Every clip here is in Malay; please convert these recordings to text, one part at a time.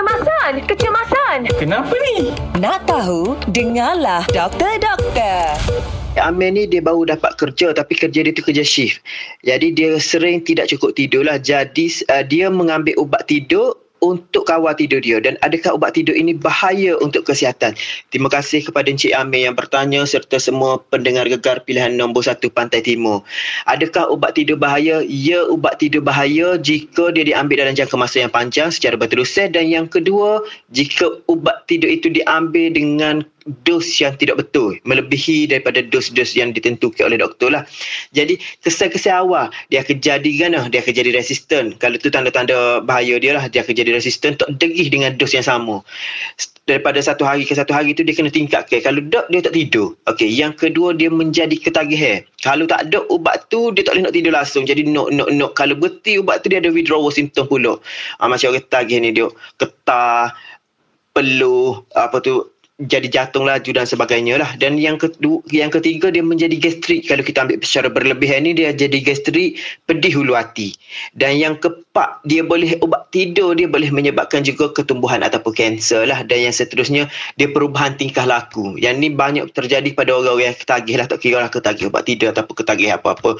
Kecemasan, kecemasan. Kenapa ni? Nak tahu? Dengarlah Doktor Doktor. Amir ni dia baru dapat kerja tapi kerja dia tu kerja shift. Jadi dia sering tidak cukup tidur lah. Jadi uh, dia mengambil ubat tidur untuk kawal tidur dia dan adakah ubat tidur ini bahaya untuk kesihatan? Terima kasih kepada Encik Amir yang bertanya serta semua pendengar gegar pilihan nombor satu Pantai Timur. Adakah ubat tidur bahaya? Ya, ubat tidur bahaya jika dia diambil dalam jangka masa yang panjang secara berterusan dan yang kedua, jika ubat tidur itu diambil dengan dos yang tidak betul melebihi daripada dos-dos yang ditentukan oleh doktor lah. Jadi kesan-kesan awal dia akan jadi kan dia akan jadi resisten. Kalau tu tanda-tanda bahaya dia lah dia akan jadi resisten tak degih dengan dos yang sama. Daripada satu hari ke satu hari tu dia kena tingkatkan. Kalau dok dia tak tidur. Okey yang kedua dia menjadi ketagihan. Kalau tak ada ubat tu dia tak boleh nak tidur langsung. Jadi nok nok nok. Kalau berhenti ubat tu dia ada withdrawal symptom pula. Ha, macam orang tagih ni dia ketah peluh apa tu jadi jantung laju dan sebagainya lah. Dan yang kedua yang ketiga dia menjadi gastrik. Kalau kita ambil secara berlebihan ni dia jadi gastrik pedih hulu hati. Dan yang keempat dia boleh ubat tidur. Dia boleh menyebabkan juga ketumbuhan ataupun kanser lah. Dan yang seterusnya dia perubahan tingkah laku. Yang ni banyak terjadi pada orang-orang yang ketagih lah. Tak kira lah ketagih ubat tidur ataupun ketagih apa-apa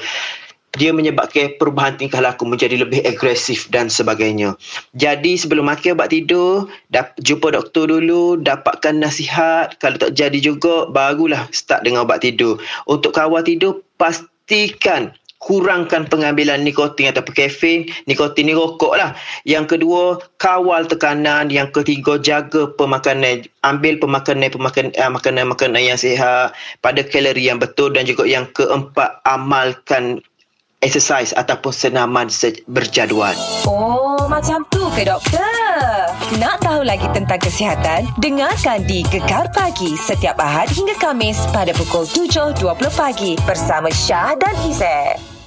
dia menyebabkan perubahan tingkah laku menjadi lebih agresif dan sebagainya. Jadi sebelum makan ubat tidur, dap- jumpa doktor dulu, dapatkan nasihat. Kalau tak jadi juga, barulah start dengan ubat tidur. Untuk kawal tidur, pastikan kurangkan pengambilan nikotin atau kafein. Nikotin ni rokok lah. Yang kedua, kawal tekanan. Yang ketiga, jaga pemakanan. Ambil pemakanan, pemakanan uh, makanan-makanan yang sihat pada kalori yang betul. Dan juga yang keempat, amalkan exercise ataupun senaman berjadual. Oh, macam tu ke doktor? Nak tahu lagi tentang kesihatan? Dengarkan di Gekar Pagi setiap Ahad hingga Kamis pada pukul 7.20 pagi bersama Syah dan Izzet.